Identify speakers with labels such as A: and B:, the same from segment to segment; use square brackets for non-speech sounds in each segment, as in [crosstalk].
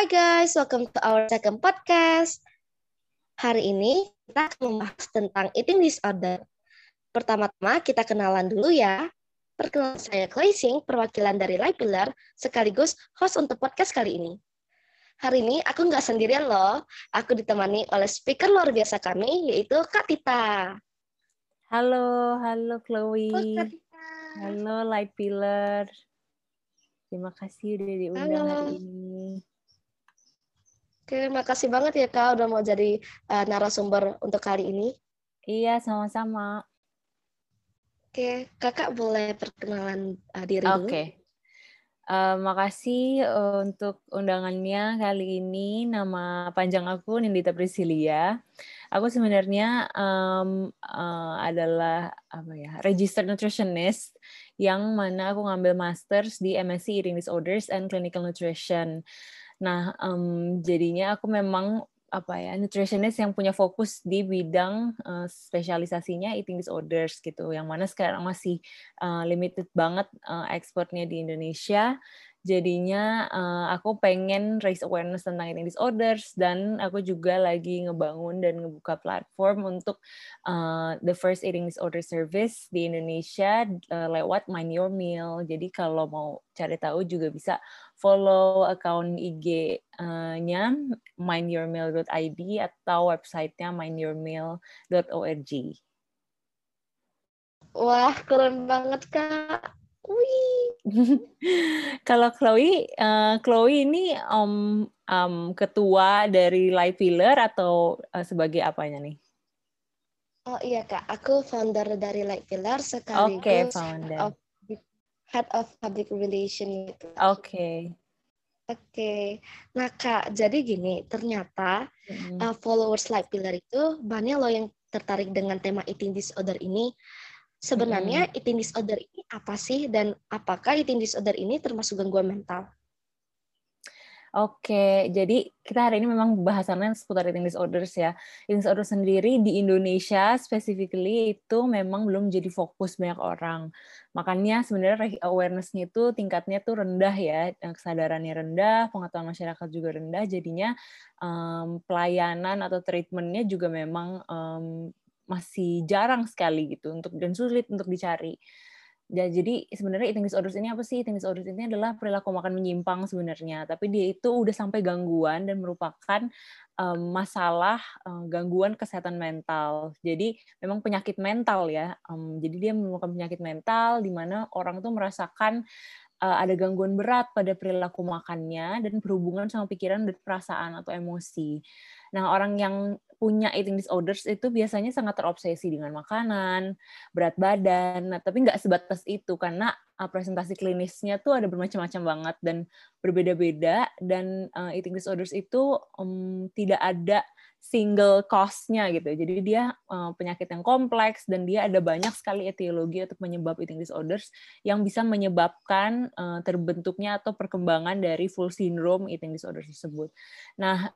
A: Hi guys, welcome to our second podcast. Hari ini kita akan membahas tentang eating disorder. Pertama-tama kita kenalan dulu ya. Perkenalan saya Clay Sing, perwakilan dari Life Pillar, sekaligus host untuk podcast kali ini. Hari ini aku nggak sendirian loh, aku ditemani oleh speaker luar biasa kami, yaitu Kak Tita.
B: Halo, halo Chloe.
A: Halo Kak Tita.
B: Halo Light Pillar. Terima kasih udah diundang
A: Halo.
B: hari ini.
A: Oke, makasih banget ya Kak udah mau jadi uh, narasumber untuk kali ini.
B: Iya, sama-sama.
A: Oke, Kakak boleh perkenalan uh, diri
B: Oke.
A: dulu?
B: Eh, makasih eh, untuk undangannya kali ini. Nama panjang aku Nindita Priscilia. Aku sebenarnya em, eh, adalah apa ya, registered nutritionist yang mana aku ngambil masters di MSc Eating Disorders and Clinical Nutrition. Nah, em, jadinya aku memang apa ya nutritionist yang punya fokus di bidang eh, spesialisasinya eating disorders gitu yang mana sekarang masih uh, limited banget uh, ekspornya di Indonesia. Jadinya uh, aku pengen raise awareness tentang eating disorders dan aku juga lagi ngebangun dan ngebuka platform untuk uh, the first eating disorder service di Indonesia uh, lewat Mind Your Meal. Jadi kalau mau cari tahu juga bisa follow account IG-nya mindyourmeal.id atau websitenya mindyourmeal.org.
A: Wah, keren banget Kak. Wih. [laughs]
B: Kalau Chloe, eh, Chloe ini om om ketua dari Life Pillar atau eh, sebagai apanya nih?
A: Oh iya Kak, aku founder dari Light Pillar sekaligus
B: founder.
A: of head of public relation gitu.
B: Oke.
A: Oke. Nah Kak, jadi gini, ternyata
B: Mm.
A: uh, followers Light Pillar itu banyak loh yang tertarik dengan tema eating disorder ini. Sebenarnya eating disorder ini apa sih dan apakah eating disorder ini termasuk gangguan mental?
B: Oke, jadi kita hari ini memang bahasannya seputar eating disorders ya. Eating disorder sendiri di Indonesia specifically itu memang belum jadi fokus banyak orang. Makanya sebenarnya awareness-nya itu tingkatnya tuh rendah ya, kesadarannya rendah, pengetahuan masyarakat juga rendah, jadinya em, pelayanan atau treatment-nya juga memang em, masih jarang sekali gitu untuk dan sulit untuk dicari. Ya, jadi sebenarnya eating disorders ini apa sih? Eating disorders ini adalah perilaku makan menyimpang sebenarnya, tapi dia itu udah sampai gangguan dan merupakan em, masalah eh, gangguan kesehatan mental. Jadi memang penyakit mental ya. Em, jadi dia merupakan penyakit mental di mana orang tuh merasakan eh, ada gangguan berat pada perilaku makannya dan berhubungan sama pikiran dan perasaan atau emosi. Nah, orang yang punya eating disorders itu biasanya sangat terobsesi dengan makanan, berat badan, nah, tapi nggak sebatas itu karena uh, presentasi klinisnya tuh ada bermacam-macam banget dan berbeda-beda dan uh, eating disorders itu um, tidak ada single cause-nya gitu. Jadi dia uh, penyakit yang kompleks dan dia ada banyak sekali etiologi atau penyebab eating disorders yang bisa menyebabkan uh, terbentuknya atau perkembangan dari full syndrome eating disorder tersebut. Nah,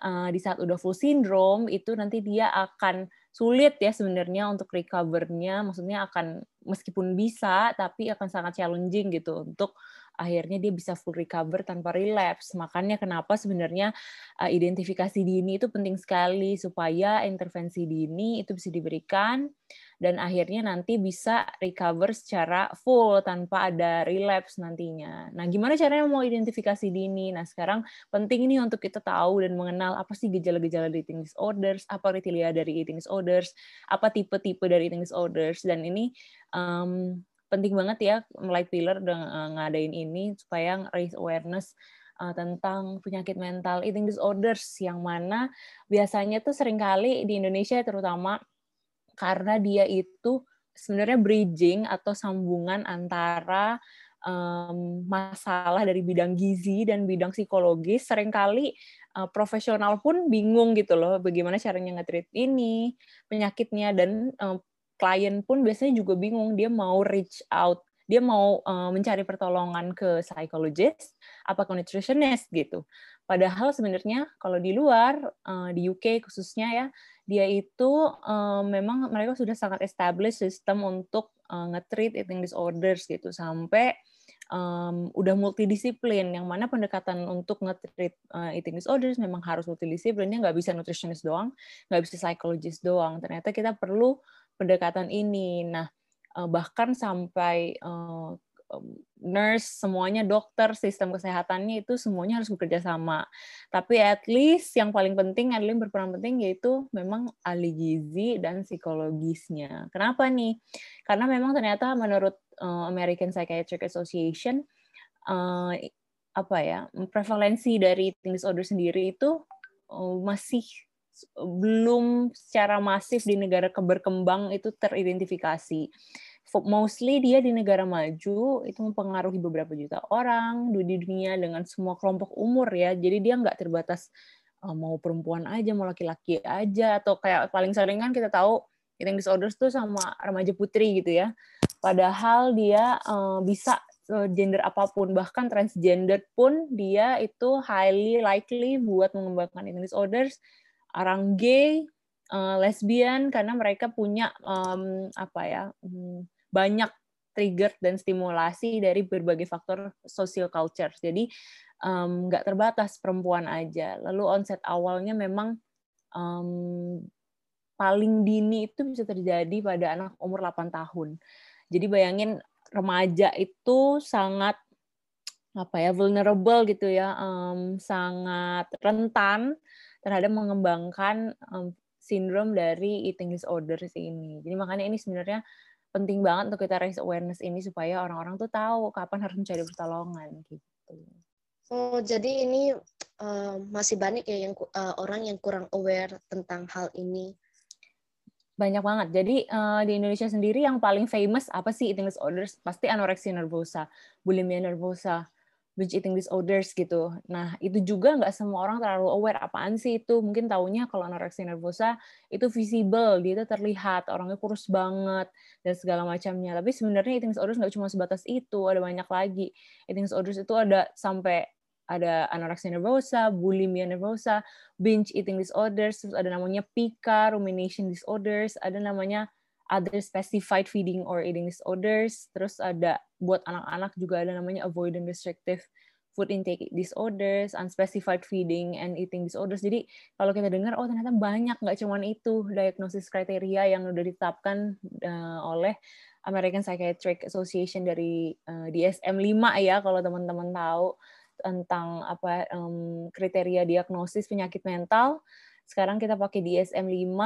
B: uh, di saat udah full syndrome itu nanti dia akan sulit ya sebenarnya untuk recover-nya, maksudnya akan meskipun bisa tapi akan sangat challenging gitu untuk akhirnya dia bisa full recover tanpa relapse. Makanya kenapa sebenarnya uh, identifikasi dini itu penting sekali supaya intervensi dini itu bisa diberikan dan akhirnya nanti bisa recover secara full tanpa ada relapse nantinya. Nah, gimana caranya mau identifikasi dini? Nah, sekarang penting ini untuk kita tahu dan mengenal apa sih gejala-gejala dari eating disorders, apa kriteria dari eating disorders, apa tipe-tipe dari eating disorders dan ini um, penting banget ya Light Pillar udah eh, ngadain ini supaya raise awareness uh, tentang penyakit mental eating disorders yang mana biasanya tuh sering kali di Indonesia terutama karena dia itu sebenarnya bridging atau sambungan antara um, masalah dari bidang gizi dan bidang psikologis sering kali uh, profesional pun bingung gitu loh bagaimana caranya nge-treat ini penyakitnya dan um, klien pun biasanya juga bingung dia mau reach out dia mau uh, mencari pertolongan ke psikologis apa ke nutritionist gitu. Padahal sebenarnya kalau di luar uh, di UK khususnya ya dia itu uh, memang mereka sudah sangat established sistem untuk uh, nge-treat eating disorders gitu sampai um, udah multidisiplin. Yang mana pendekatan untuk nge-treat uh, eating disorders memang harus multidisiplin dia nggak bisa nutritionist doang nggak bisa psychologist doang. Ternyata kita perlu pendekatan ini nah uh, bahkan sampai uh, nurse, semuanya dokter, sistem kesehatannya itu semuanya harus bekerja sama. Tapi at least yang paling penting adalah yang berperan penting yaitu memang ahli gizi dan psikologisnya. Kenapa nih? Karena memang ternyata menurut uh, American Psychiatric Association apa ya prevalensi dari eating disorder sendiri itu masih belum secara masif di negara berkembang itu teridentifikasi mostly dia di negara maju itu mempengaruhi beberapa juta orang di dunia dengan semua kelompok umur ya. Jadi dia nggak terbatas uh, mau perempuan aja, mau laki-laki aja atau kayak paling sering kan kita tahu eating disorders tuh sama remaja putri gitu ya. Padahal dia uh, bisa uh, gender apa pun bahkan transgender pun dia itu highly likely buat mengembangkan eating disorders. Orang gay, uh, lesbian karena mereka punya um, apa ya um, banyak trigger dan stimulasi dari berbagai faktor social culture. Jadi nggak um, terbatas perempuan aja. Lalu onset awalnya memang um, paling dini itu bisa terjadi pada anak umur 8 tahun. Jadi bayangin remaja itu sangat apa ya vulnerable gitu ya, um, sangat rentan terhadap mengembangkan um, sindrom dari eating disorders ini. Jadi makanya ini sebenarnya penting banget untuk kita raise awareness ini supaya orang-orang tuh tahu kapan harus mencari pertolongan gitu.
A: Oh, jadi ini uh, masih banyak ya yang uh, orang yang kurang aware tentang hal ini.
B: Banyak banget. Jadi uh, di Indonesia sendiri yang paling famous apa sih eating disorders? Pasti anorexia nervosa, bulimia nervosa binge eating disorders gitu. Nah, itu juga nggak semua orang terlalu aware apaan sih itu. Mungkin taunya kalau anorexia nervosa itu visible, dia itu terlihat, orangnya kurus banget, dan segala macamnya. Tapi sebenarnya eating disorders nggak cuma sebatas itu, ada banyak lagi. Eating disorders itu ada sampai ada anorexia nervosa, bulimia nervosa, binge eating disorders, ada namanya PICA, rumination disorders, ada namanya other specified feeding or eating disorders. Terus ada buat anak-anak juga ada namanya avoidant restrictive food intake disorders, unspecified feeding and eating disorders. Jadi kalau kita dengar, oh ternyata banyak, nggak cuma itu diagnosis kriteria yang udah ditetapkan uh, oleh American Psychiatric Association dari uh, DSM-5 ya, kalau teman-teman tahu tentang apa um, kriteria diagnosis penyakit mental. Sekarang kita pakai DSM-5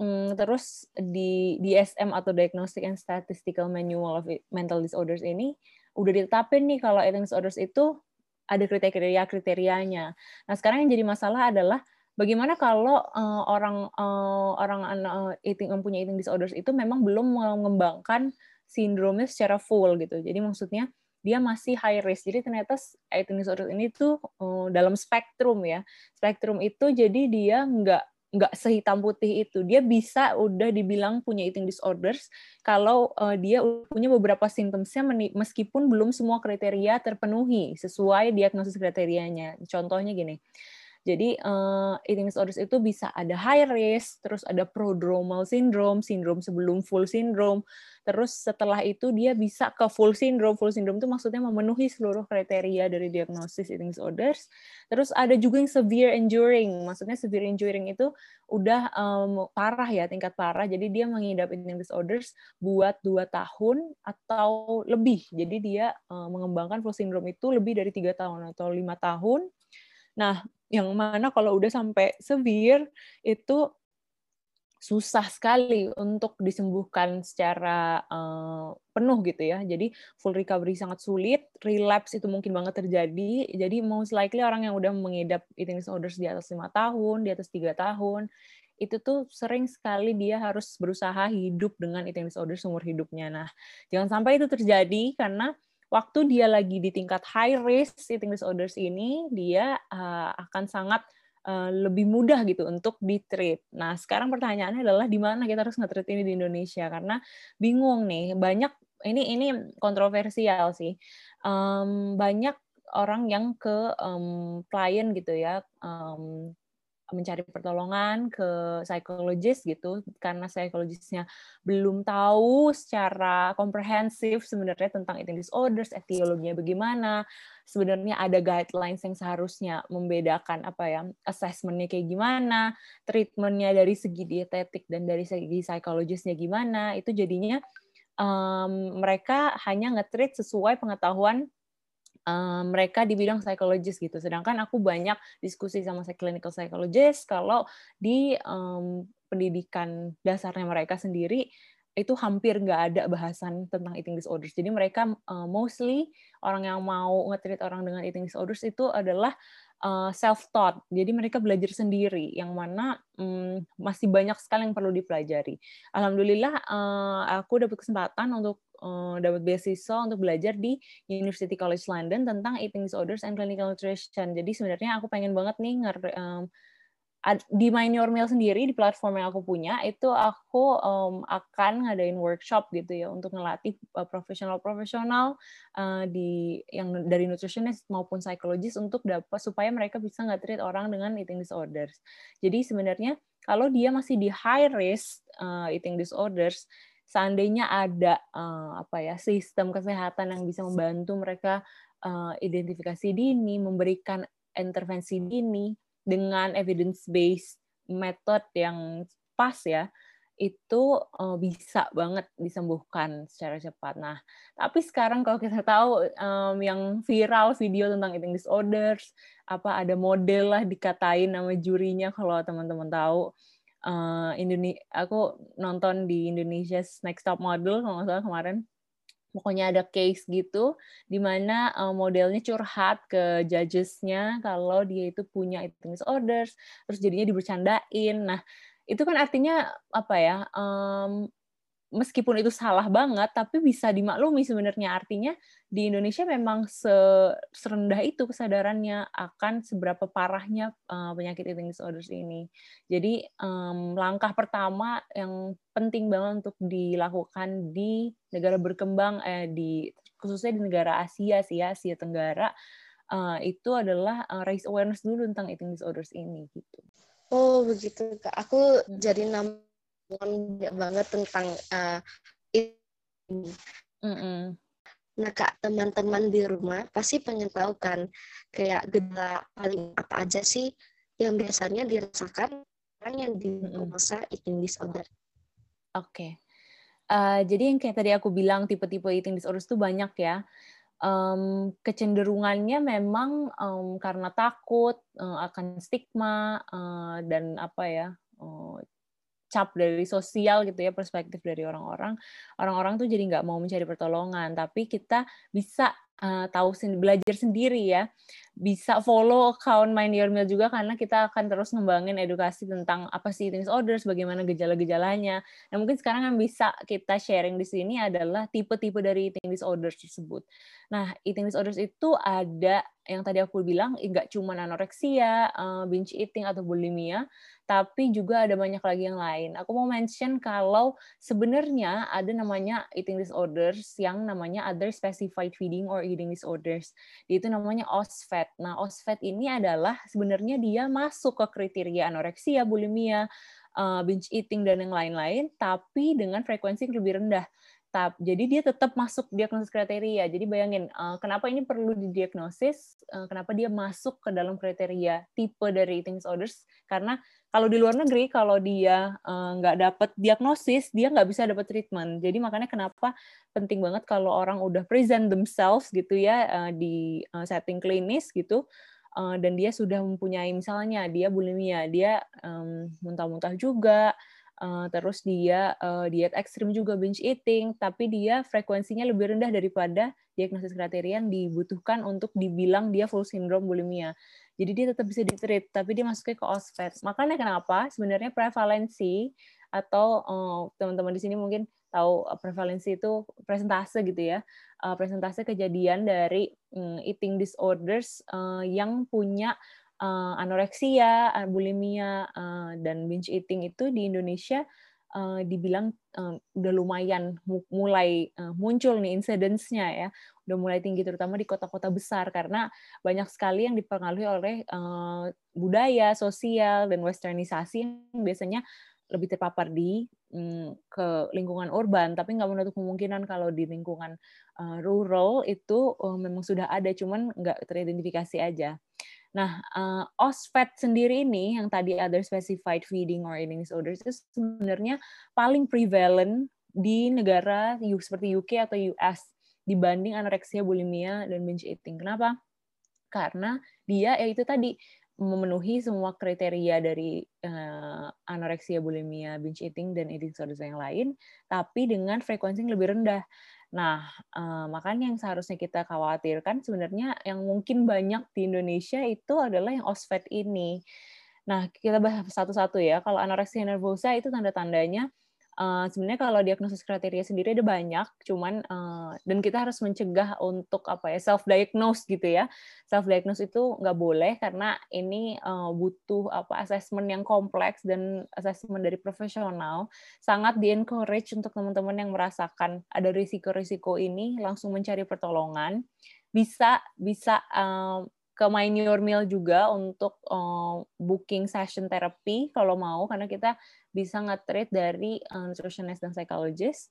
B: Hmm, terus di DSM atau Diagnostic and Statistical Manual of Mental Disorders ini udah ditetapin nih kalau eating disorders itu ada kriteria-kriterianya. Nah, sekarang yang jadi masalah adalah bagaimana kalau uh, orang uh, orang uh, eating mempunyai eating disorders itu memang belum mengembangkan sindromnya secara full gitu. Jadi maksudnya dia masih high risk. Jadi ternyata eating disorder ini tuh uh, dalam spektrum ya. Spektrum itu jadi dia nggak nggak sehitam putih itu. Dia bisa udah dibilang punya eating disorders kalau uh, dia punya beberapa simptomsnya meskipun belum semua kriteria terpenuhi sesuai diagnosis kriterianya. Contohnya gini, jadi uh, eating disorders itu bisa ada high risk, terus ada prodromal syndrome, sindrom sebelum full syndrome. Terus setelah itu dia bisa ke full syndrome. Full syndrome itu maksudnya memenuhi seluruh kriteria dari diagnosis eating disorders. Terus ada juga yang severe enduring. Maksudnya severe enduring itu udah um, parah ya, tingkat parah. Jadi dia mengidap eating disorders buat dua tahun atau lebih. Jadi dia um, mengembangkan full syndrome itu lebih dari tiga tahun atau lima tahun. Nah, yang mana kalau udah sampai severe itu susah sekali untuk disembuhkan secara uh, penuh gitu ya. Jadi full recovery sangat sulit, relapse itu mungkin banget terjadi. Jadi most likely orang yang udah mengidap eating disorders di atas lima tahun, di atas tiga tahun, itu tuh sering sekali dia harus berusaha hidup dengan eating disorder seumur hidupnya. Nah, jangan sampai itu terjadi karena waktu dia lagi di tingkat high risk eating disorders ini, dia uh, akan sangat uh, lebih mudah gitu untuk ditreat. Nah, sekarang pertanyaannya adalah di mana kita harus nge-treat ini di Indonesia karena bingung nih, banyak ini ini kontroversial sih. Um, banyak orang yang ke um, klien gitu ya, um, mencari pertolongan ke psikologis gitu karena psikologisnya belum tahu secara komprehensif sebenarnya tentang eating disorders, etiologinya bagaimana, sebenarnya ada guidelines yang seharusnya membedakan apa ya assessmentnya kayak gimana, treatmentnya dari segi dietetik dan dari segi psikologisnya gimana, itu jadinya um, mereka hanya nge-treat sesuai pengetahuan mereka di bidang psikologis gitu. Sedangkan aku banyak diskusi sama clinical psychologist kalau di um, pendidikan dasarnya mereka sendiri itu hampir nggak ada bahasan tentang eating disorders. Jadi mereka uh, mostly orang yang mau nge-treat orang dengan eating disorders itu adalah uh, self-taught. Jadi mereka belajar sendiri, yang mana um, masih banyak sekali yang perlu dipelajari. Alhamdulillah uh, aku dapat kesempatan untuk uh, dapat beasiswa untuk belajar di University College London tentang eating disorders and clinical nutrition. Jadi sebenarnya aku pengen banget nih nger um, di Mind Your Meal sendiri di platform yang aku punya itu aku um, akan ngadain workshop gitu ya untuk ngelatih profesional-profesional uh, di yang dari nutritionist maupun psikologis untuk dapat supaya mereka bisa nggak treat orang dengan eating disorders. Jadi sebenarnya kalau dia masih di high risk uh, eating disorders seandainya ada uh, apa ya sistem kesehatan yang bisa membantu mereka uh, identifikasi dini, memberikan intervensi dini dengan evidence based method yang pas ya, itu uh, bisa banget disembuhkan secara cepat. Nah, tapi sekarang kalau kita tahu um, yang viral video tentang eating disorders, apa ada model lah dikatain nama jurinya kalau teman-teman tahu uh, eh, Indonesia aku nonton di Indonesia's Next Top Model kalau nggak salah kemarin pokoknya ada case gitu di mana uh, modelnya curhat ke judgesnya kalau dia itu punya eating disorders terus jadinya dibercandain. Nah itu kan artinya apa ya um, meskipun itu salah banget, tapi bisa dimaklumi sebenarnya. Artinya di Indonesia memang serendah itu kesadarannya akan seberapa parahnya uh, penyakit eating disorders ini. Jadi um, langkah pertama yang penting banget untuk dilakukan di negara berkembang, eh, di khususnya di negara Asia sih ya, Asia Tenggara, uh, itu adalah uh, raise awareness dulu tentang eating disorders ini gitu.
A: Oh begitu kak, aku hmm. jadi nama banyak banget tentang uh, ini. Mm -mm. Nah kak teman-teman di rumah pasti pengen tahu kan kayak gejala paling apa aja sih yang biasanya dirasakan orang yang di masa eating disorder.
B: Oke. Okay. Uh, jadi yang kayak tadi aku bilang tipe-tipe eating disorders itu banyak ya. Um, kecenderungannya memang um, karena takut uh, akan stigma uh, dan apa ya uh, cap dari sosial gitu ya perspektif dari orang-orang orang-orang tuh jadi nggak mau mencari pertolongan tapi kita bisa uh, tahu belajar sendiri ya bisa follow account Mind Your Meal juga karena kita akan terus ngembangin edukasi tentang apa sih eating disorders, bagaimana gejala-gejalanya. Nah mungkin sekarang yang bisa kita sharing di sini adalah tipe-tipe dari eating disorders tersebut. Nah eating disorders itu ada yang tadi aku bilang nggak cuma anoreksia, uh, binge eating atau bulimia, tapi juga ada banyak lagi yang lain. Aku mau mention kalau sebenarnya ada namanya eating disorders yang namanya other specified feeding or eating disorders. Itu namanya OSFED. Nah, OSFED ini adalah sebenarnya dia masuk ke kriteria anoreksia, bulimia, uh, binge eating dan yang lain-lain, tapi dengan frekuensi yang lebih rendah. Jadi dia tetap masuk diagnosis kriteria. Jadi bayangin, uh, kenapa ini perlu didiagnosis, uh, kenapa dia masuk ke dalam kriteria tipe dari eating disorders, karena kalau di luar negeri, kalau dia uh, nggak dapat diagnosis, dia nggak bisa dapat treatment. Jadi makanya kenapa penting banget kalau orang udah present themselves gitu ya uh, di uh, setting klinis gitu, uh, dan dia sudah mempunyai misalnya dia bulimia, dia um, muntah-muntah juga, Uh, terus dia uh, diet ekstrim juga binge eating, tapi dia frekuensinya lebih rendah daripada diagnosis kriteria yang dibutuhkan untuk dibilang dia full syndrome bulimia. Jadi dia tetap bisa ditreat, tapi dia masuknya ke OSFED. Makanya kenapa sebenarnya prevalensi atau uh, teman-teman di sini mungkin tahu prevalensi itu presentase gitu ya, uh, presentase kejadian dari um, eating disorders uh, yang punya uh, anoreksia, bulimia, uh, dan binge eating itu di Indonesia uh, dibilang uh, udah lumayan mulai uh, muncul nih incidence-nya ya, udah mulai tinggi terutama di kota-kota besar karena banyak sekali yang dipengaruhi oleh uh, budaya, sosial dan westernisasi yang biasanya lebih terpapar di um, ke lingkungan urban, tapi nggak menutup kemungkinan kalau di lingkungan uh, rural itu uh, memang sudah ada, cuman nggak teridentifikasi aja. Nah, uh, OSFED sendiri ini yang tadi other specified feeding or eating disorders itu sebenarnya paling prevalent di negara seperti UK atau US dibanding anoreksia, bulimia, dan binge eating. Kenapa? Karena dia ya itu tadi memenuhi semua kriteria dari uh, anoreksia, bulimia, binge eating, dan eating disorders yang lain, tapi dengan frekuensi yang lebih rendah. Nah, uh, makanya yang seharusnya kita khawatirkan sebenarnya yang mungkin banyak di Indonesia itu adalah yang OSFED ini. Nah, kita bahas satu-satu ya. Kalau anoreksia nervosa itu tanda-tandanya uh, sebenarnya kalau diagnosis kriteria sendiri ada banyak, cuman uh, dan kita harus mencegah untuk apa ya self diagnose gitu ya. Self diagnose itu nggak boleh karena ini uh, butuh apa assessment yang kompleks dan assessment dari profesional. Sangat di encourage untuk teman-teman yang merasakan ada risiko-risiko ini langsung mencari pertolongan. Bisa bisa uh, ke My Your Meal juga untuk uh, booking session therapy kalau mau karena kita bisa nge-treat dari uh, nutritionist dan psychologist.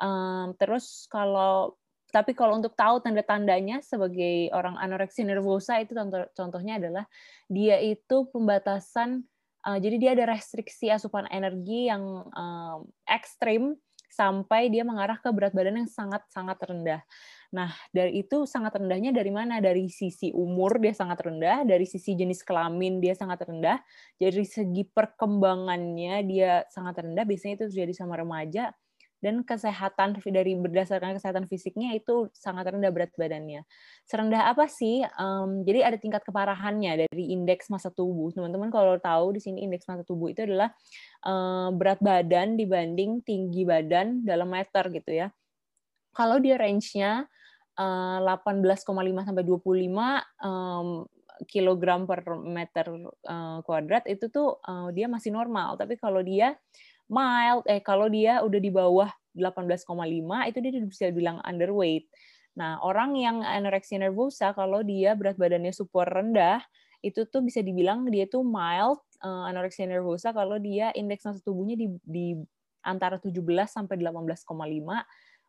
B: Um, terus kalau tapi kalau untuk tahu tanda-tandanya sebagai orang anoreksi nervosa itu contoh, contohnya adalah dia itu pembatasan uh, jadi dia ada restriksi asupan energi yang um, ekstrim sampai dia mengarah ke berat badan yang sangat-sangat rendah. Nah, dari itu sangat rendahnya dari mana? Dari sisi umur dia sangat rendah, dari sisi jenis kelamin dia sangat rendah, dari segi perkembangannya dia sangat rendah, biasanya itu terjadi sama remaja, dan kesehatan dari berdasarkan kesehatan fisiknya itu sangat rendah berat badannya. Serendah apa sih? Um, jadi ada tingkat keparahannya dari indeks massa tubuh. Teman-teman kalau tahu di sini indeks massa tubuh itu adalah um, berat badan dibanding tinggi badan dalam meter gitu ya. Kalau dia range-nya 18,5 sampai 25 um, kilogram per meter uh, kuadrat itu tuh uh, dia masih normal. Tapi kalau dia mild, eh kalau dia udah di bawah 18,5 itu dia bisa bilang underweight. Nah, orang yang anoreksia nervosa kalau dia berat badannya super rendah itu tuh bisa dibilang dia tuh mild uh, anoreksia nervosa kalau dia indeks massa tubuhnya di, di antara 17 sampai 18,5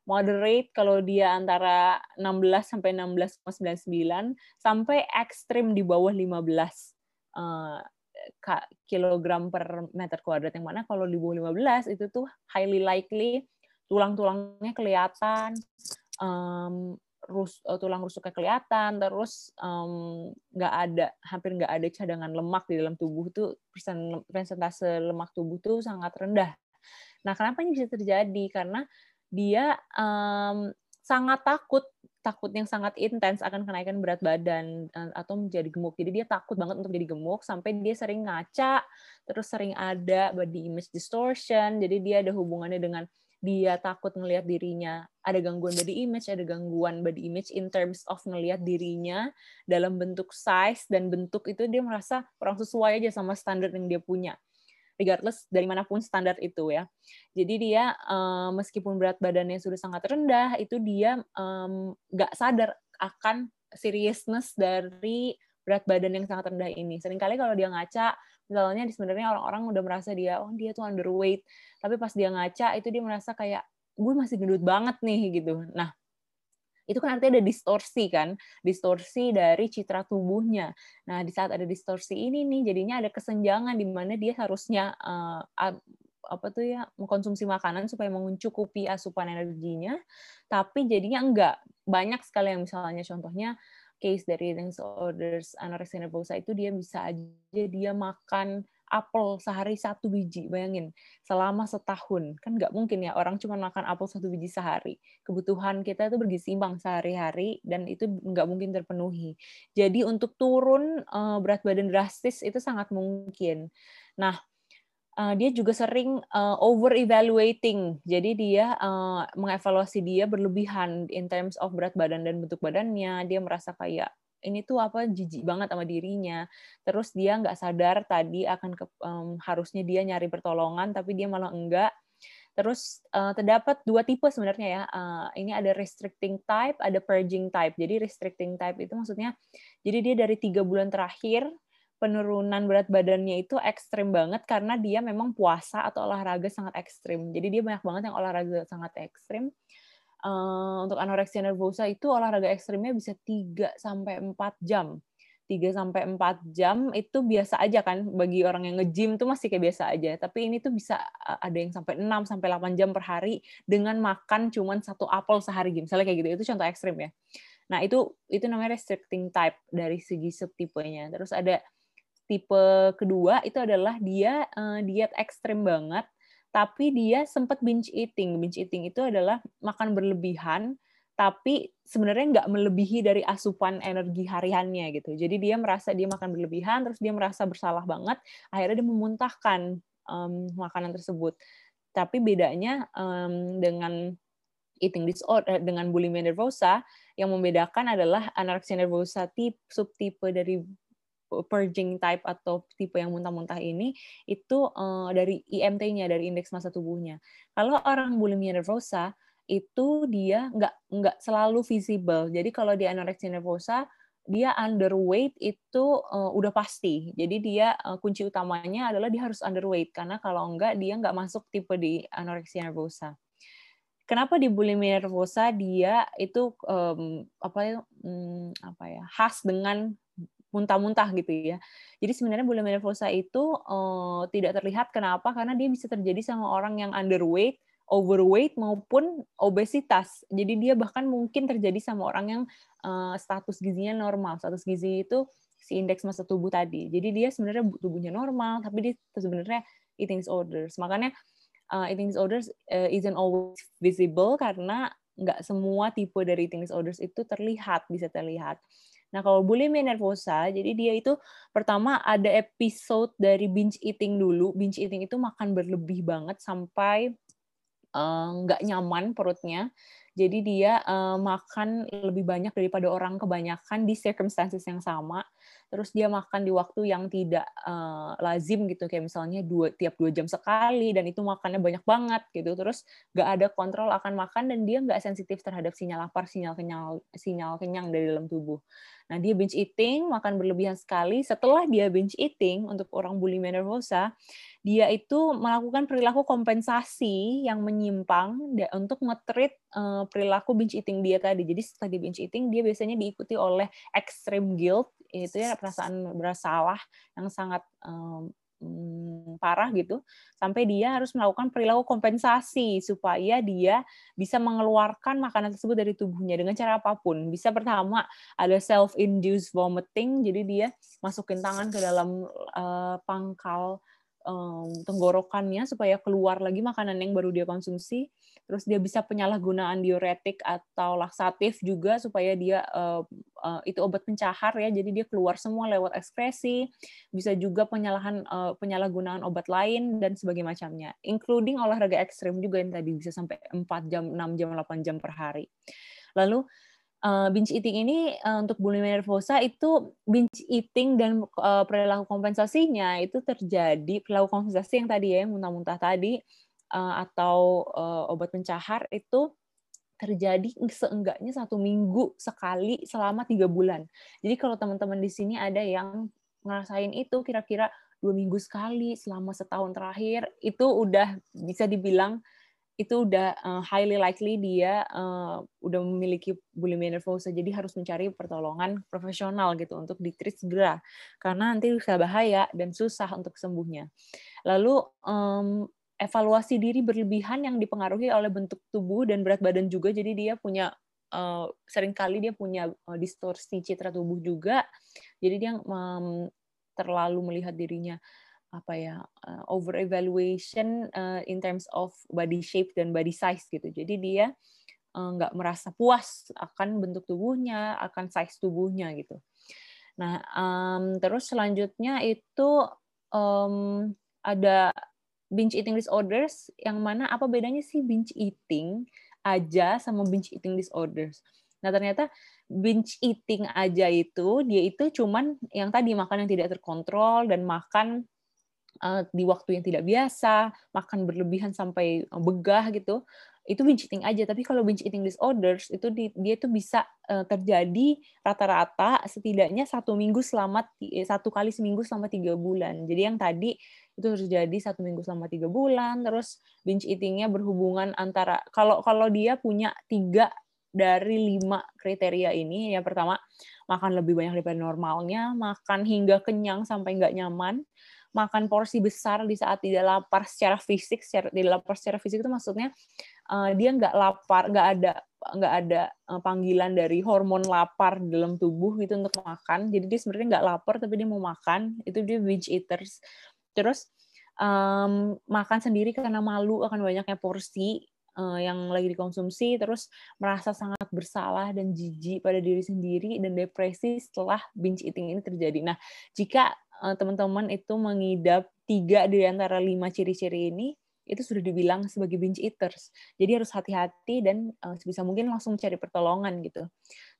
B: moderate kalau dia antara 16 sampai 16,99 sampai ekstrim di bawah 15 uh, eh, kilogram per meter kuadrat yang mana kalau di bawah 15 itu tuh highly likely tulang-tulangnya kelihatan um, rus, uh, tulang rusuknya kelihatan terus nggak um, ada hampir nggak ada cadangan lemak di dalam tubuh tuh persen persentase lemak tubuh tuh sangat rendah. Nah, kenapa ini bisa terjadi? Karena dia um, sangat takut takut yang sangat intens akan kenaikan berat badan eh, atau menjadi gemuk. Jadi dia takut banget untuk jadi gemuk sampai dia sering ngaca, terus sering ada body image distortion. Jadi dia ada hubungannya dengan dia takut ngelihat dirinya ada gangguan body image, ada gangguan body image in terms of ngelihat dirinya dalam bentuk size dan bentuk itu dia merasa kurang sesuai aja sama standar yang dia punya regardless dari mana pun standar itu ya. Jadi dia um, meskipun berat badannya sudah sangat rendah, itu dia nggak um, sadar akan seriousness dari berat badan yang sangat rendah ini. Seringkali kalau dia ngaca, misalnya sebenarnya orang-orang udah merasa dia, oh dia tuh underweight, tapi pas dia ngaca itu dia merasa kayak gue masih gendut banget nih gitu. Nah itu kan artinya ada distorsi kan, distorsi dari citra tubuhnya. Nah, di saat ada distorsi ini nih, jadinya ada kesenjangan di mana dia harusnya uh, apa tuh ya mengkonsumsi makanan supaya mencukupi asupan energinya, tapi jadinya enggak. Banyak sekali yang misalnya contohnya case dari eating disorders anorexia nervosa itu dia bisa aja dia makan apel sehari satu biji, bayangin selama setahun kan nggak mungkin ya orang cuma makan apel satu biji sehari. Kebutuhan kita itu bergizi seimbang sehari-hari dan itu nggak mungkin terpenuhi. Jadi untuk turun uh, berat badan drastis itu sangat mungkin. Nah uh, dia juga sering uh, over evaluating. Jadi dia uh, mengevaluasi dia berlebihan in terms of berat badan dan bentuk badannya. Dia merasa kayak ini tuh apa jijik banget sama dirinya terus dia nggak sadar tadi akan ke, um, harusnya dia nyari pertolongan tapi dia malah enggak Terus uh, terdapat dua tipe sebenarnya ya. Uh, ini ada restricting type, ada purging type. Jadi restricting type itu maksudnya, jadi dia dari tiga bulan terakhir penurunan berat badannya itu ekstrim banget karena dia memang puasa atau olahraga sangat ekstrim. Jadi dia banyak banget yang olahraga sangat ekstrim. Uh, untuk anoreksia nervosa itu olahraga ekstrimnya bisa 3 sampai 4 jam. 3 sampai 4 jam itu biasa aja kan bagi orang yang nge-gym tuh masih kayak biasa aja. Tapi ini tuh bisa ada yang sampai 6 sampai 8 jam per hari dengan makan cuman satu apel sehari misalnya kayak gitu. Itu contoh ekstrim ya. Nah, itu itu namanya restricting type dari segi subtipenya. Terus ada tipe kedua itu adalah dia uh, diet ekstrim banget tapi dia sempat binge eating. Binge eating itu adalah makan berlebihan tapi sebenarnya nggak melebihi dari asupan energi hariannya gitu. Jadi dia merasa dia makan berlebihan, terus dia merasa bersalah banget, akhirnya dia memuntahkan um, makanan tersebut. Tapi bedanya um, dengan eating disorder dengan bulimia nervosa, yang membedakan adalah anoreksia nervosa tip subtipe dari purging type atau tipe yang muntah-muntah ini itu uh, dari IMT-nya dari indeks massa tubuhnya. Kalau orang bulimia nervosa itu dia nggak nggak selalu visible. Jadi kalau di anorexia nervosa dia underweight itu uh, udah pasti. Jadi dia uh, kunci utamanya adalah dia harus underweight karena kalau enggak dia nggak masuk tipe di anorexia nervosa. Kenapa di bulimia nervosa dia itu um, apa um, apa ya khas dengan muntah-muntah gitu ya. Jadi sebenarnya bulimia nervosa itu uh, tidak terlihat kenapa karena dia bisa terjadi sama orang yang underweight overweight maupun obesitas. Jadi dia bahkan mungkin terjadi sama orang yang uh, status gizinya normal. Status gizi itu si indeks massa tubuh tadi. Jadi dia sebenarnya tubuhnya normal, tapi dia sebenarnya eating disorders. Makanya uh, eating disorders uh, isn't always visible karena nggak semua tipe dari eating disorders itu terlihat, bisa terlihat. Nah, kalau bulimia nervosa, jadi dia itu pertama ada episode dari binge eating dulu. Binge eating itu makan berlebih banget sampai Eh, nggak uh, nyaman perutnya. Jadi dia uh, makan lebih banyak daripada orang kebanyakan di circumstances yang sama. Terus dia makan di waktu yang tidak uh, lazim gitu, kayak misalnya dua tiap dua jam sekali dan itu makannya banyak banget gitu. Terus nggak ada kontrol akan makan dan dia nggak sensitif terhadap sinyal lapar, sinyal kenyang, sinyal kenyang dari dalam tubuh. Nah dia binge eating, makan berlebihan sekali. Setelah dia binge eating untuk orang bulimia nervosa, dia itu melakukan perilaku kompensasi yang menyimpang untuk nge-treat uh, perilaku binge eating dia tadi. Jadi setelah di binge eating dia biasanya diikuti oleh extreme guilt, itu ya perasaan bersalah yang sangat um, parah gitu. Sampai dia harus melakukan perilaku kompensasi supaya dia bisa mengeluarkan makanan tersebut dari tubuhnya dengan cara apa pun. Bisa pertama ada self induced vomiting jadi dia masukin tangan ke dalam uh, pangkal um, tenggorokannya supaya keluar lagi makanan yang baru dia konsumsi. Terus dia bisa penyalahgunaan diuretik atau laksatif juga supaya dia uh, uh, itu obat pencahar ya, jadi dia keluar semua lewat ekskresi. Bisa juga penyalahan uh, penyalahgunaan obat lain dan sebagainya macamnya, including olahraga ekstrim juga yang tadi bisa sampai 4 jam, 6 jam, 8 jam per hari. Lalu uh, binge eating ini uh, untuk bulimia nervosa itu binge eating dan uh, perilaku kompensasinya itu terjadi perilaku kompensasi yang tadi ya yang muntah-muntah tadi uh, atau uh, obat pencahar itu terjadi seenggaknya satu minggu sekali selama tiga bulan. Jadi kalau teman-teman di sini ada yang ngerasain itu kira-kira dua minggu sekali selama setahun terakhir itu udah bisa dibilang itu udah uh, highly likely dia uh, udah memiliki bulimia nervosa jadi harus mencari pertolongan profesional gitu untuk ditreat segera. Karena nanti bisa bahaya dan susah untuk sembuhnya. Lalu um, evaluasi diri berlebihan yang dipengaruhi oleh bentuk tubuh dan berat badan juga. Jadi dia punya uh, sering kali dia punya distorsi citra tubuh juga. Jadi dia um, terlalu melihat dirinya apa ya uh, over evaluation uh, in terms of body shape dan body size gitu. Jadi dia nggak uh, merasa puas akan bentuk tubuhnya, akan size tubuhnya gitu. Nah, um, terus selanjutnya itu um, ada binge eating disorders yang mana apa bedanya sih binge eating aja sama binge eating disorders. Nah, ternyata binge eating aja itu dia itu cuman yang tadi makan yang tidak terkontrol dan makan uh, di waktu yang tidak biasa, makan berlebihan sampai begah gitu, itu binge eating aja. Tapi kalau binge eating disorders itu di, dia itu bisa uh, terjadi rata-rata setidaknya satu minggu selama eh, satu kali seminggu selama tiga bulan. Jadi yang tadi itu terjadi satu minggu selama tiga bulan. Terus binge eatingnya berhubungan antara kalau kalau dia punya tiga dari lima kriteria ini, yang pertama makan lebih banyak daripada normalnya, makan hingga kenyang sampai nggak nyaman, makan porsi besar di saat tidak lapar secara fisik, secara tidak lapar secara fisik itu maksudnya uh, dia nggak lapar, nggak ada nggak ada uh, panggilan dari hormon lapar dalam tubuh gitu untuk makan. Jadi dia sebenarnya nggak lapar tapi dia mau makan. Itu dia binge eaters. Terus um, makan sendiri karena malu akan banyaknya porsi uh, yang lagi dikonsumsi, terus merasa sangat bersalah dan jijik pada diri sendiri dan depresi setelah binge eating ini terjadi. Nah, jika teman-teman itu mengidap tiga di antara lima ciri-ciri ini, itu sudah dibilang sebagai binge eaters. Jadi harus hati-hati dan uh, sebisa mungkin langsung cari pertolongan gitu.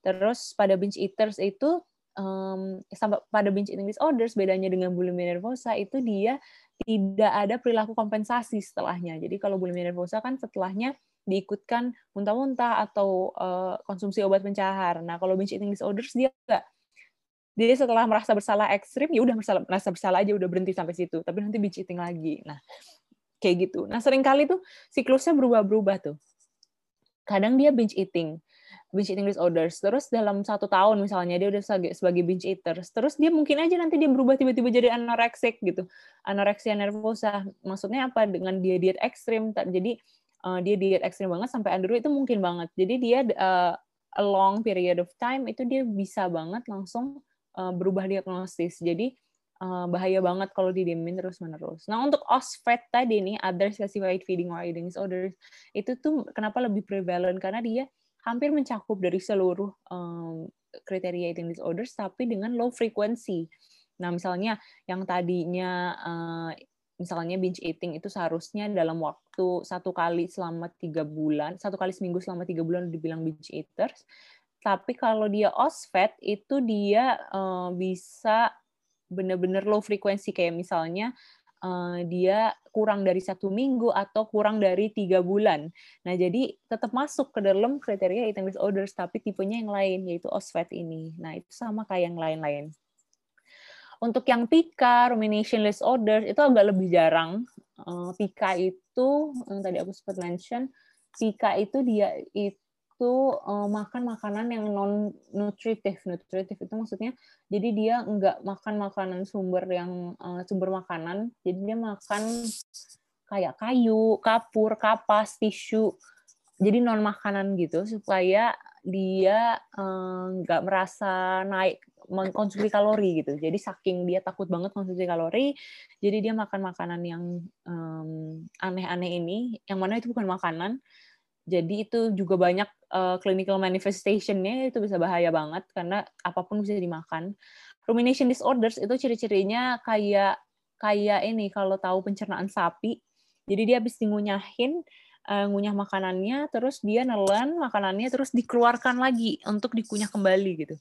B: Terus pada binge eaters itu um, sampai pada binge eating disorders bedanya dengan bulimia nervosa itu dia tidak ada perilaku kompensasi setelahnya. Jadi kalau bulimia nervosa kan setelahnya diikutkan muntah-muntah atau uh, konsumsi obat pencahar. Nah, kalau binge eating disorders dia enggak dia setelah merasa bersalah ekstrim ya udah merasa, bersalah aja udah berhenti sampai situ. Tapi nanti binge eating lagi. Nah kayak gitu. Nah sering kali tuh siklusnya berubah-berubah tuh. Kadang dia binge eating binge eating disorders. Terus dalam satu tahun misalnya dia udah sebagai, binge eater terus dia mungkin aja nanti dia berubah tiba-tiba jadi anoreksik gitu. Anoreksia nervosa. Maksudnya apa? Dengan dia diet ekstrim. Jadi uh, dia diet ekstrim banget sampai underweight itu mungkin banget. Jadi dia uh, a long period of time itu dia bisa banget langsung uh, berubah diagnosis. Jadi uh, bahaya banget kalau didiemin terus-menerus. Nah, untuk OSFED tadi nih, other specified feeding or eating disorders, itu tuh kenapa lebih prevalent? Karena dia hampir mencakup dari seluruh um, kriteria eating disorders, tapi dengan low frequency. Nah, misalnya yang tadinya uh, misalnya binge eating itu seharusnya dalam waktu satu kali selama tiga bulan, satu kali seminggu selama tiga bulan dibilang binge eaters, tapi kalau dia OSFED itu dia uh, bisa benar-benar low frequency kayak misalnya uh, dia kurang dari satu minggu atau kurang dari tiga bulan. Nah jadi tetap masuk ke dalam kriteria eating disorders tapi tipenya yang lain yaitu OSFED ini. Nah itu sama kayak yang lain-lain. Untuk yang PICA, rumination disorders itu agak lebih jarang. Uh, PICA itu yang tadi aku sempat mention, PICA itu dia itu itu uh, makan makanan yang non nutritif nutritif itu maksudnya jadi dia nggak makan makanan sumber yang uh, sumber makanan. Jadi dia makan kayak kayu kapur kapas tisu. Jadi non makanan gitu supaya dia nggak uh, merasa naik mengkonsumsi kalori gitu. Jadi saking dia takut banget konsumsi kalori jadi dia makan makanan yang um, aneh-aneh ini. Yang mana itu bukan makanan jadi itu juga banyak uh, clinical manifestation-nya itu bisa bahaya banget karena apa pun bisa dimakan. Rumination disorders itu ciri-cirinya kayak kayak ini kalau tahu pencernaan sapi. Jadi dia habis ngunyahin uh, ngunyah makanannya, terus dia nelen makanannya, terus dikeluarkan lagi untuk dikunyah kembali gitu.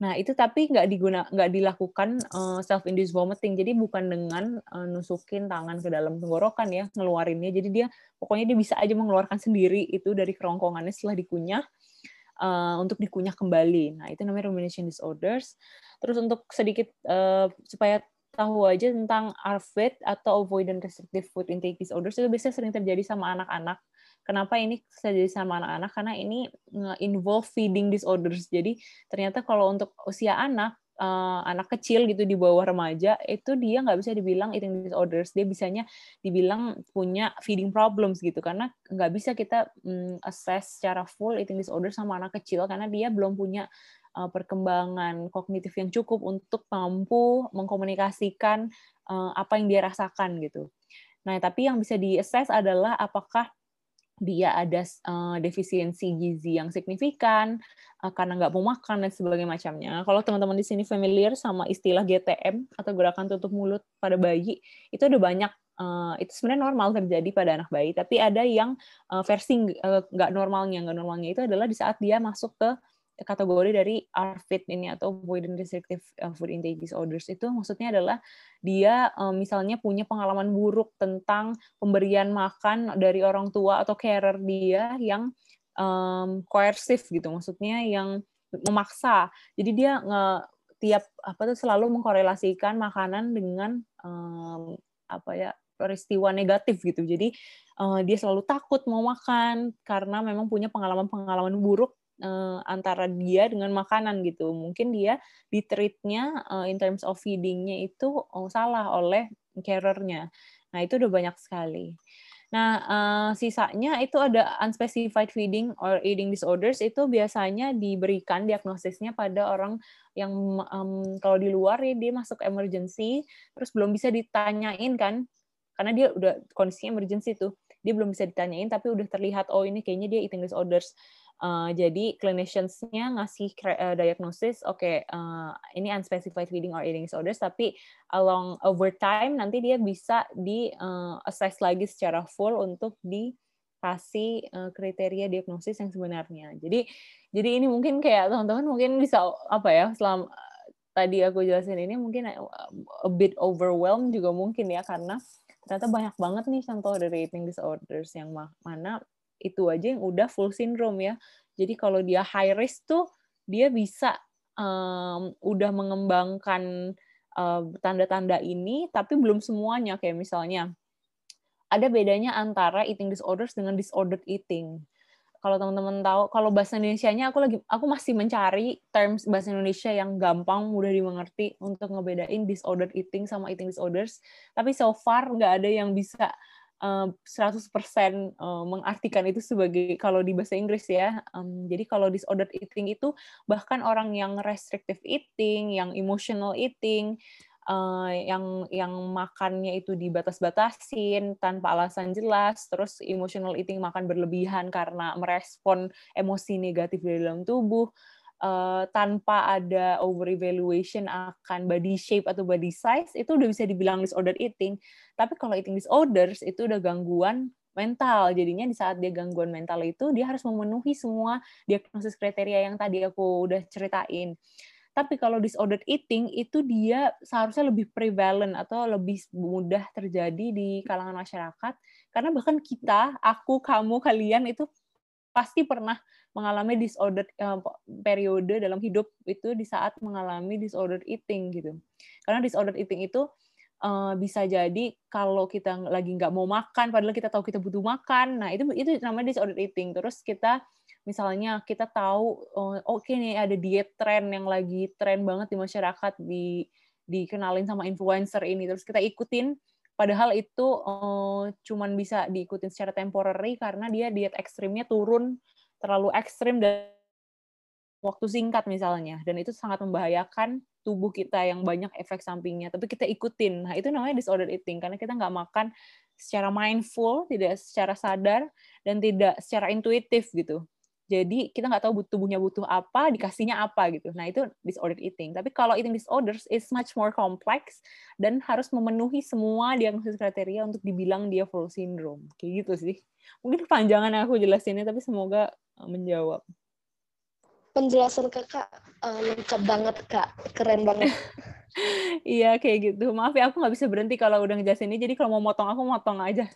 B: Nah itu tapi nggak diguna nggak dilakukan uh, eh, self induced vomiting, jadi bukan dengan uh, nusukin tangan ke dalam tenggorokan ya ngeluarinnya. Jadi dia pokoknya dia bisa aja mengeluarkan sendiri itu dari kerongkongannya setelah dikunyah. Uh, untuk dikunyah kembali. Nah, itu namanya rumination disorders. Terus untuk sedikit uh, supaya tahu aja tentang ARFID atau avoidant restrictive food intake disorders itu biasanya sering terjadi sama anak-anak Kenapa ini terjadi sama anak-anak? Karena ini involve feeding disorders. Jadi ternyata kalau untuk usia anak, uh, anak kecil gitu di bawah remaja itu dia nggak bisa dibilang eating disorders dia bisanya dibilang punya feeding problems gitu karena nggak bisa kita um, assess secara full eating disorder sama anak kecil karena dia belum punya uh, perkembangan kognitif yang cukup untuk mampu mengkomunikasikan uh, apa yang dia rasakan gitu. Nah, tapi yang bisa di assess adalah apakah dia ada uh, defisiensi gizi yang signifikan uh, karena nggak mau makan dan sebagainya macamnya. Kalau teman-teman di sini familiar sama istilah GTM atau gerakan tutup mulut pada bayi, itu ada banyak Uh, itu sebenarnya normal terjadi pada anak bayi, tapi ada yang uh, versi nggak uh, normalnya, nggak normalnya itu adalah di saat dia masuk ke kategori dari ARFID ini atau avoidant restrictive uh, food intake disorders itu maksudnya adalah dia um, misalnya punya pengalaman buruk tentang pemberian makan dari orang tua atau carer dia yang um, coercive gitu maksudnya yang memaksa. Jadi dia nge, tiap apa tuh selalu mengkorelasikan makanan dengan um, apa ya peristiwa negatif gitu. Jadi uh, dia selalu takut mau makan karena memang punya pengalaman-pengalaman buruk uh, antara dia dengan makanan gitu. Mungkin dia di treatnya uh, in terms of feedingnya itu oh, salah oleh carernya. Nah itu udah banyak sekali. Nah uh, sisanya itu ada unspecified feeding or eating disorders itu biasanya diberikan diagnosisnya pada orang yang um, kalau di luar ya dia masuk emergency terus belum bisa ditanyain kan karena dia udah kondisinya emergency tuh dia belum bisa ditanyain tapi udah terlihat oh ini kayaknya dia eating disorders Uh, jadi clinicians-nya ngasih uh, diagnosis, oke, okay, uh, ini unspecified feeding or eating disorders, tapi along over time nanti dia bisa di uh, assess lagi secara full untuk dikasih uh, kriteria diagnosis yang sebenarnya. Jadi, jadi ini mungkin kayak teman-teman mungkin bisa apa ya, selama tadi aku jelasin ini mungkin a bit overwhelmed juga mungkin ya karena ternyata banyak banget nih contoh dari eating disorders yang mana itu aja yang udah full syndrome ya. Jadi kalau dia high risk tuh dia bisa um, udah mengembangkan tanda-tanda uh, ini, tapi belum semuanya. Kayak misalnya ada bedanya antara eating disorders dengan disordered eating. Kalau teman-teman tahu, kalau bahasa Indonesia-nya aku lagi aku masih mencari terms bahasa Indonesia yang gampang, mudah dimengerti untuk ngebedain disordered eating sama eating disorders. Tapi so far nggak ada yang bisa 100% uh, mengartikan itu sebagai kalau di bahasa Inggris ya. Um, jadi kalau disordered eating itu bahkan orang yang restrictive eating, yang emotional eating, uh, yang yang makannya itu dibatas-batasin tanpa alasan jelas, terus emotional eating makan berlebihan karena merespon emosi negatif dari dalam tubuh uh, tanpa ada over evaluation akan body shape atau body size itu udah bisa dibilang disorder eating. Tapi kalau eating disorders itu udah gangguan mental. Jadinya di saat dia gangguan mental itu dia harus memenuhi semua diagnosis kriteria yang tadi aku udah ceritain. Tapi kalau disordered eating itu dia seharusnya lebih prevalent atau lebih mudah terjadi di kalangan masyarakat karena bahkan kita, aku, kamu, kalian itu pasti pernah mengalami disordered uh, periode dalam hidup itu di saat mengalami disordered eating gitu. Karena disordered eating itu uh, bisa jadi kalau kita lagi nggak mau makan, padahal kita tahu kita butuh makan. Nah itu itu namanya disordered eating. Terus kita misalnya kita tahu uh, oke okay nih ada diet tren yang lagi tren banget di masyarakat di dikenalin sama influencer ini terus kita ikutin padahal itu uh, cuman bisa diikutin secara temporary karena dia diet ekstrimnya turun terlalu ekstrim dan waktu singkat misalnya. Dan itu sangat membahayakan tubuh kita yang banyak efek sampingnya. Tapi kita ikutin. Nah itu namanya disorder eating. Karena kita nggak makan secara mindful tidak secara sadar dan tidak secara intuitif gitu jadi kita nggak tahu tubuhnya butuh apa dikasihnya apa gitu nah itu disorder eating tapi kalau eating disorders is much more complex dan harus memenuhi semua diagnosis kriteria untuk dibilang dia full syndrome kayak gitu sih mungkin kepanjangan aku jelasinnya tapi semoga menjawab.
A: Penjelasan kakak uh, lengkap banget kak, keren banget. [laughs]
B: iya kayak gitu. Maaf ya aku nggak bisa berhenti kalau udah ngejelasin ini. Jadi kalau mau motong aku motong aja.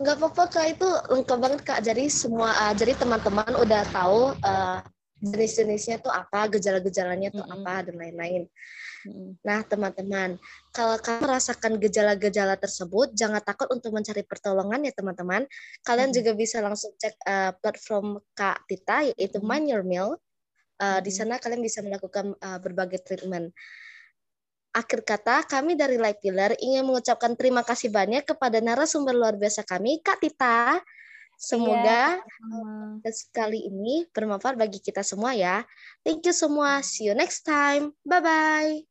A: Nggak apa-apa kak, itu lengkap banget kak. Jadi semua, uh, jadi teman-teman udah tahu uh, jenis-jenisnya tuh apa, gejala-gejalanya tuh mm -hmm. apa dan lain-lain. Nah, teman-teman, kalau kamu merasakan gejala-gejala tersebut, jangan takut untuk mencari pertolongan ya, teman-teman. Kalian hmm. juga bisa langsung cek uh, platform Kak Tita, yaitu hmm. Mind Your Meal. Uh, hmm. Di sana kalian bisa melakukan uh, berbagai treatment. Akhir kata, kami dari Light Pillar ingin mengucapkan terima kasih banyak kepada narasumber luar biasa kami, Kak Tita. Semoga yeah. Sekali ini bermanfaat bagi kita semua ya. Thank you semua. See you next time. Bye-bye.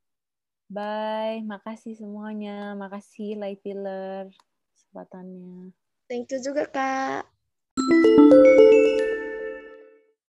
B: Bye, makasih semuanya. Makasih Light Pillar kesempatannya.
A: Thank you juga, Kak.